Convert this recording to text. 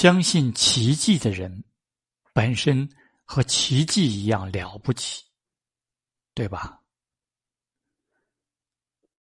相信奇迹的人本身和奇迹一样了不起对吧？